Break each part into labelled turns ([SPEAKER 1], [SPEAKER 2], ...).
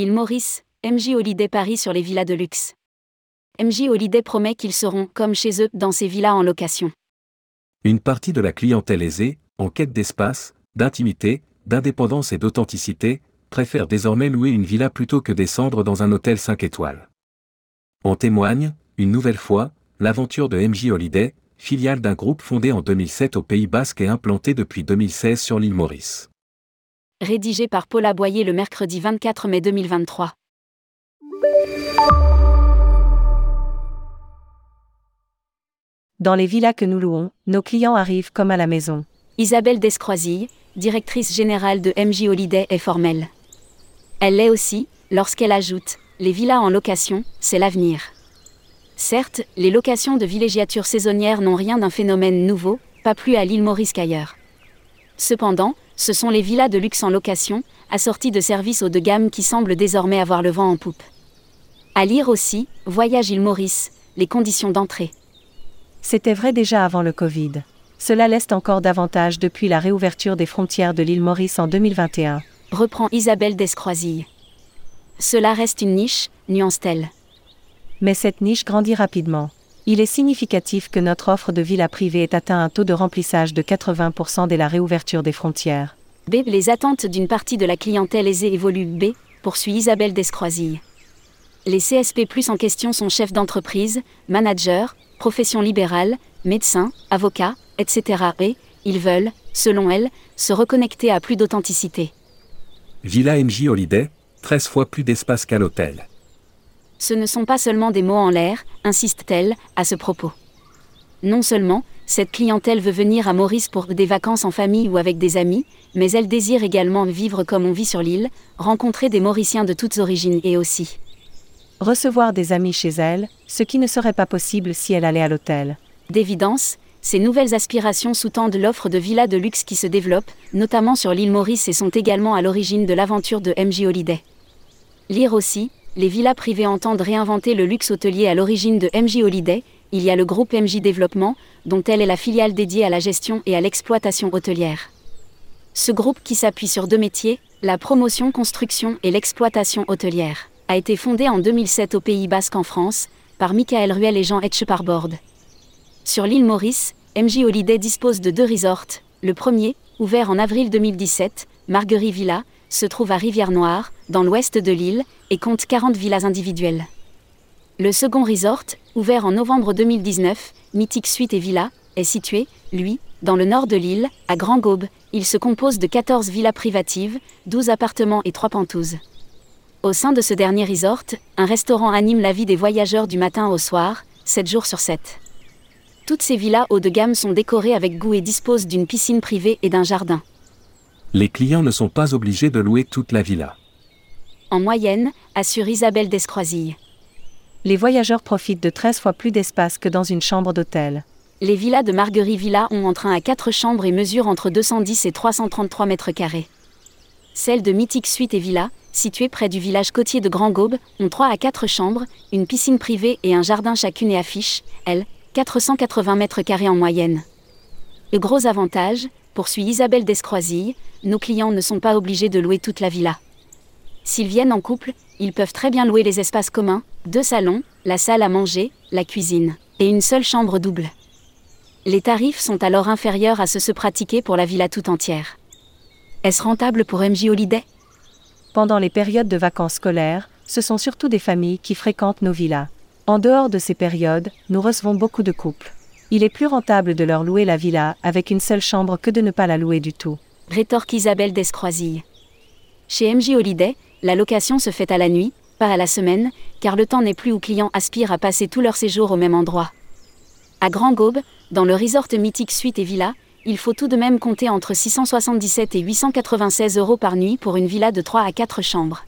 [SPEAKER 1] Il Maurice, MJ Holiday Paris sur les villas de luxe. MJ Holiday promet qu'ils seront, comme chez eux, dans ces villas en location.
[SPEAKER 2] Une partie de la clientèle aisée, en quête d'espace, d'intimité, d'indépendance et d'authenticité, préfère désormais louer une villa plutôt que descendre dans un hôtel 5 étoiles. En témoigne, une nouvelle fois, l'aventure de MJ Holiday, filiale d'un groupe fondé en 2007 au Pays Basque et implanté depuis 2016 sur l'île Maurice.
[SPEAKER 1] Rédigé par Paula Boyer le mercredi 24 mai 2023.
[SPEAKER 3] Dans les villas que nous louons, nos clients arrivent comme à la maison.
[SPEAKER 1] Isabelle Descroisille, directrice générale de MJ Holiday, est formelle. Elle l'est aussi, lorsqu'elle ajoute Les villas en location, c'est l'avenir. Certes, les locations de villégiature saisonnières n'ont rien d'un phénomène nouveau, pas plus à l'île Maurice qu'ailleurs. Cependant, ce sont les villas de luxe en location, assorties de services haut de gamme qui semblent désormais avoir le vent en poupe. À lire aussi, Voyage île Maurice, les conditions d'entrée.
[SPEAKER 3] C'était vrai déjà avant le Covid. Cela l'est encore davantage depuis la réouverture des frontières de l'île Maurice en 2021.
[SPEAKER 1] Reprend Isabelle Descroisille. Cela reste une niche, nuance-t-elle.
[SPEAKER 3] Mais cette niche grandit rapidement. Il est significatif que notre offre de villa privée ait atteint un taux de remplissage de 80% dès la réouverture des frontières.
[SPEAKER 1] B. Les attentes d'une partie de la clientèle aisée évoluent. B. Poursuit Isabelle Descroisille. Les CSP en question sont chefs d'entreprise, managers, professions libérales, médecins, avocats, etc. et ils veulent, selon elle, se reconnecter à plus d'authenticité.
[SPEAKER 2] Villa MJ Holiday, 13 fois plus d'espace qu'à l'hôtel.
[SPEAKER 1] Ce ne sont pas seulement des mots en l'air, insiste-t-elle, à ce propos. Non seulement, cette clientèle veut venir à Maurice pour des vacances en famille ou avec des amis, mais elle désire également vivre comme on vit sur l'île, rencontrer des Mauriciens de toutes origines et aussi
[SPEAKER 3] recevoir des amis chez elle, ce qui ne serait pas possible si elle allait à l'hôtel.
[SPEAKER 1] D'évidence, ces nouvelles aspirations sous-tendent l'offre de villas de luxe qui se développe, notamment sur l'île Maurice et sont également à l'origine de l'aventure de MJ Holiday. Lire aussi, les villas privées entendent réinventer le luxe hôtelier à l'origine de MJ Holiday, il y a le groupe MJ Développement, dont elle est la filiale dédiée à la gestion et à l'exploitation hôtelière. Ce groupe qui s'appuie sur deux métiers, la promotion construction et l'exploitation hôtelière a été fondé en 2007 au Pays Basque en France, par Michael Ruel et Jean Etcheparbord. Sur l'île Maurice, MJ Holiday dispose de deux resorts. Le premier, ouvert en avril 2017, Marguerite Villa, se trouve à Rivière-Noire, dans l'ouest de l'île, et compte 40 villas individuelles. Le second resort, ouvert en novembre 2019, Mythique Suite et Villa, est situé, lui, dans le nord de l'île, à Grand Gaube. Il se compose de 14 villas privatives, 12 appartements et 3 pentouses. Au sein de ce dernier resort, un restaurant anime la vie des voyageurs du matin au soir, 7 jours sur 7. Toutes ces villas haut de gamme sont décorées avec goût et disposent d'une piscine privée et d'un jardin.
[SPEAKER 2] Les clients ne sont pas obligés de louer toute la villa.
[SPEAKER 1] En moyenne, assure Isabelle Descroisille.
[SPEAKER 3] Les voyageurs profitent de 13 fois plus d'espace que dans une chambre d'hôtel.
[SPEAKER 1] Les villas de Marguerite Villa ont entre 1 à 4 chambres et mesurent entre 210 et 333 mètres carrés. Celles de Mythique Suite et Villa, situées près du village côtier de Grand Gaube, ont 3 à 4 chambres, une piscine privée et un jardin chacune et affiche, elles, 480 mètres carrés en moyenne. Le gros avantage, poursuit Isabelle Descroisille, nos clients ne sont pas obligés de louer toute la villa. S'ils viennent en couple, ils peuvent très bien louer les espaces communs, deux salons, la salle à manger, la cuisine, et une seule chambre double. Les tarifs sont alors inférieurs à ceux se pratiquer pour la villa tout entière. Est-ce rentable pour MJ Holiday?
[SPEAKER 3] Pendant les périodes de vacances scolaires, ce sont surtout des familles qui fréquentent nos villas. En dehors de ces périodes, nous recevons beaucoup de couples. Il est plus rentable de leur louer la villa avec une seule chambre que de ne pas la louer du tout.
[SPEAKER 1] Rétorque Isabelle Descroisille. Chez MJ Holiday, la location se fait à la nuit, pas à la semaine, car le temps n'est plus où clients aspirent à passer tout leur séjour au même endroit. À Grand Gaube, dans le resort mythique Suite et Villa, il faut tout de même compter entre 677 et 896 euros par nuit pour une villa de 3 à 4 chambres.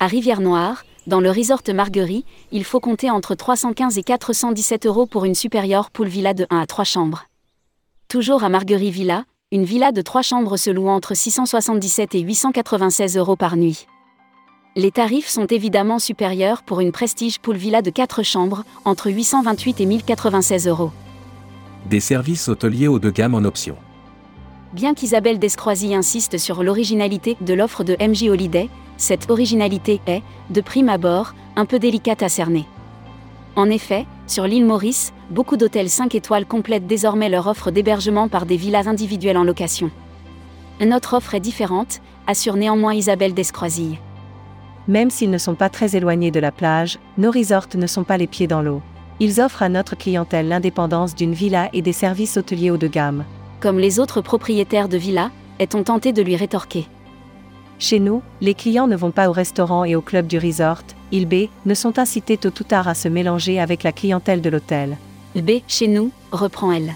[SPEAKER 1] À Rivière-Noire, dans le resort Marguerite, il faut compter entre 315 et 417 euros pour une supérieure pool villa de 1 à 3 chambres. Toujours à Marguerite Villa, une villa de 3 chambres se loue entre 677 et 896 euros par nuit. Les tarifs sont évidemment supérieurs pour une prestige pool villa de 4 chambres, entre 828 et 1096 euros
[SPEAKER 2] des services hôteliers haut de gamme en option.
[SPEAKER 1] Bien qu'Isabelle Descroisy insiste sur l'originalité de l'offre de MJ Holiday, cette originalité est, de prime abord, un peu délicate à cerner. En effet, sur l'île Maurice, beaucoup d'hôtels 5 étoiles complètent désormais leur offre d'hébergement par des villas individuelles en location. Notre offre est différente, assure néanmoins Isabelle Descroisille.
[SPEAKER 3] Même s'ils ne sont pas très éloignés de la plage, nos resorts ne sont pas les pieds dans l'eau. Ils offrent à notre clientèle l'indépendance d'une villa et des services hôteliers haut de gamme.
[SPEAKER 1] Comme les autres propriétaires de villas, est-on tenté de lui rétorquer.
[SPEAKER 3] Chez nous, les clients ne vont pas au restaurant et au club du resort, ils B, ne sont incités tôt ou tard à se mélanger avec la clientèle de l'hôtel.
[SPEAKER 1] B, chez nous, reprend elle.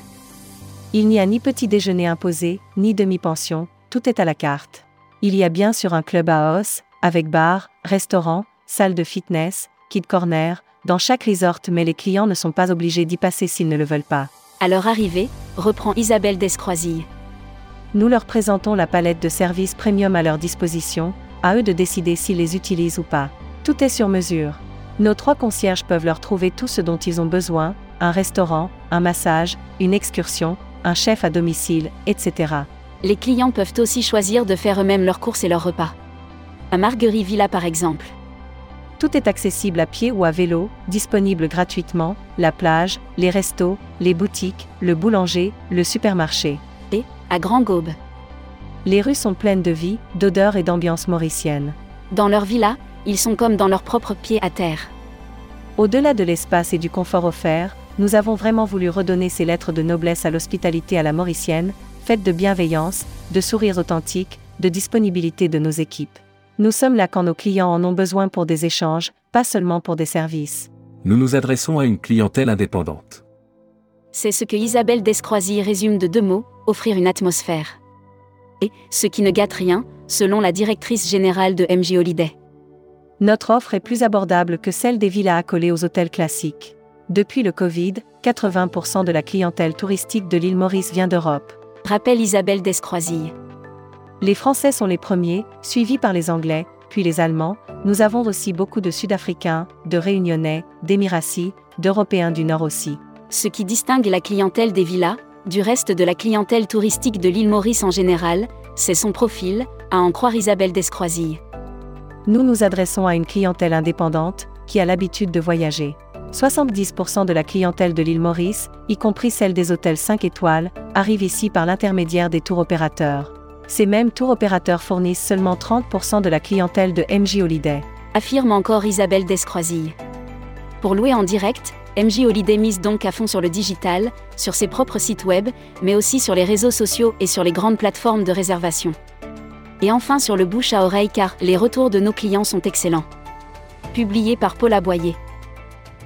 [SPEAKER 3] Il n'y a ni petit déjeuner imposé, ni demi-pension, tout est à la carte. Il y a bien sûr un club à os, avec bar, restaurant, salle de fitness, kid corner, dans chaque resort, mais les clients ne sont pas obligés d'y passer s'ils ne le veulent pas.
[SPEAKER 1] À leur arrivée, reprend Isabelle Descroisille.
[SPEAKER 3] Nous leur présentons la palette de services premium à leur disposition, à eux de décider s'ils les utilisent ou pas. Tout est sur mesure. Nos trois concierges peuvent leur trouver tout ce dont ils ont besoin, un restaurant, un massage, une excursion, un chef à domicile, etc.
[SPEAKER 1] Les clients peuvent aussi choisir de faire eux-mêmes leurs courses et leurs repas. À Marguerite Villa par exemple.
[SPEAKER 3] Tout est accessible à pied ou à vélo, disponible gratuitement, la plage, les restos, les boutiques, le boulanger, le supermarché.
[SPEAKER 1] À Grand Gaube.
[SPEAKER 3] Les rues sont pleines de vie, d'odeurs et d'ambiance mauricienne.
[SPEAKER 1] Dans leur villa, ils sont comme dans leur propre pied à terre.
[SPEAKER 3] Au-delà de l'espace et du confort offert, nous avons vraiment voulu redonner ces lettres de noblesse à l'hospitalité à la mauricienne, faite de bienveillance, de sourires authentiques, de disponibilité de nos équipes. Nous sommes là quand nos clients en ont besoin pour des échanges, pas seulement pour des services.
[SPEAKER 2] Nous nous adressons à une clientèle indépendante.
[SPEAKER 1] C'est ce que Isabelle Descroisy résume de deux mots, offrir une atmosphère. Et, ce qui ne gâte rien, selon la directrice générale de MJ Holiday.
[SPEAKER 3] Notre offre est plus abordable que celle des villas accolées aux hôtels classiques. Depuis le Covid, 80% de la clientèle touristique de l'île Maurice vient d'Europe.
[SPEAKER 1] Rappelle Isabelle Descroisille.
[SPEAKER 3] Les Français sont les premiers, suivis par les Anglais, puis les Allemands. Nous avons aussi beaucoup de Sud-Africains, de Réunionnais, d'Émiratis, d'Européens du Nord aussi.
[SPEAKER 1] Ce qui distingue la clientèle des villas, du reste de la clientèle touristique de l'île Maurice en général, c'est son profil, à en croire Isabelle Descroisille.
[SPEAKER 3] Nous nous adressons à une clientèle indépendante, qui a l'habitude de voyager. 70% de la clientèle de l'île Maurice, y compris celle des hôtels 5 étoiles, arrive ici par l'intermédiaire des tours opérateurs. Ces mêmes tours opérateurs fournissent seulement 30% de la clientèle de MJ Holiday.
[SPEAKER 1] Affirme encore Isabelle Descroisille. Pour louer en direct, MJ Holiday mise donc à fond sur le digital, sur ses propres sites web, mais aussi sur les réseaux sociaux et sur les grandes plateformes de réservation. Et enfin sur le bouche à oreille car les retours de nos clients sont excellents. Publié par Paul Aboyer.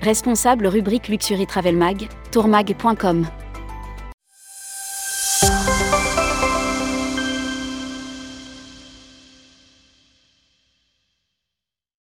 [SPEAKER 1] Responsable rubrique Luxury Travel Mag, tourmag.com.